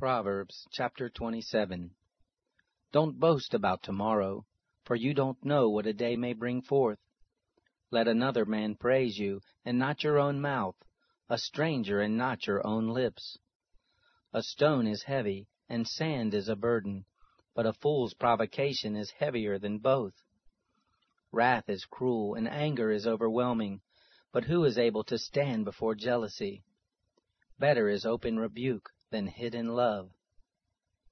Proverbs chapter 27 Don't boast about tomorrow, for you don't know what a day may bring forth. Let another man praise you, and not your own mouth, a stranger and not your own lips. A stone is heavy, and sand is a burden, but a fool's provocation is heavier than both. Wrath is cruel, and anger is overwhelming, but who is able to stand before jealousy? Better is open rebuke than hidden love.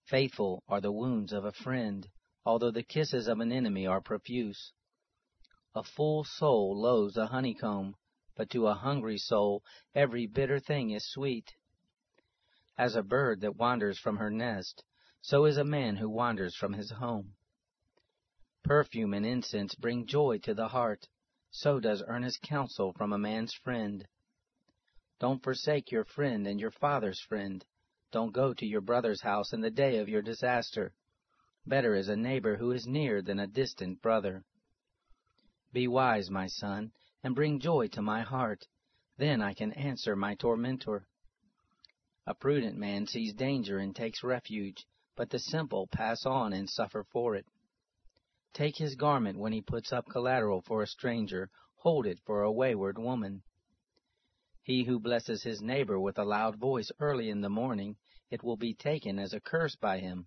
Faithful are the wounds of a friend, although the kisses of an enemy are profuse. A full soul loathes a honeycomb, but to a hungry soul every bitter thing is sweet. As a bird that wanders from her nest, so is a man who wanders from his home. Perfume and incense bring joy to the heart, so does earnest counsel from a man's friend. Don't forsake your friend and your father's friend. Don't go to your brother's house in the day of your disaster. Better is a neighbor who is near than a distant brother. Be wise, my son, and bring joy to my heart. Then I can answer my tormentor. A prudent man sees danger and takes refuge, but the simple pass on and suffer for it. Take his garment when he puts up collateral for a stranger, hold it for a wayward woman. He who blesses his neighbor with a loud voice early in the morning, it will be taken as a curse by him.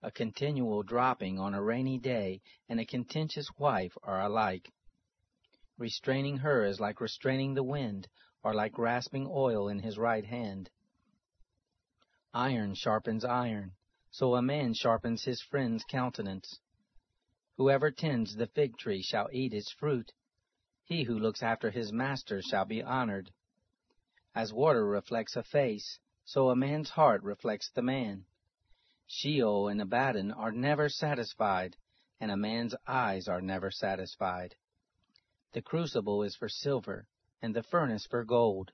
A continual dropping on a rainy day and a contentious wife are alike. Restraining her is like restraining the wind, or like grasping oil in his right hand. Iron sharpens iron, so a man sharpens his friend's countenance. Whoever tends the fig tree shall eat its fruit. He who looks after his master shall be honored. As water reflects a face, so a man's heart reflects the man. Sheol and Abaddon are never satisfied, and a man's eyes are never satisfied. The crucible is for silver, and the furnace for gold,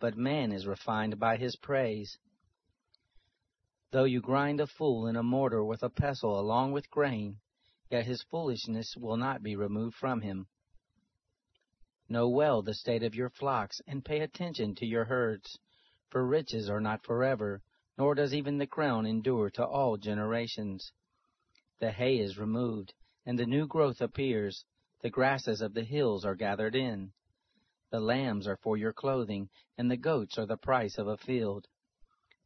but man is refined by his praise. Though you grind a fool in a mortar with a pestle along with grain, yet his foolishness will not be removed from him. Know well the state of your flocks, and pay attention to your herds, for riches are not forever, nor does even the crown endure to all generations. The hay is removed, and the new growth appears, the grasses of the hills are gathered in. The lambs are for your clothing, and the goats are the price of a field.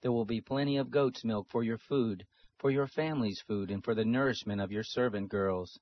There will be plenty of goat's milk for your food, for your family's food, and for the nourishment of your servant girls.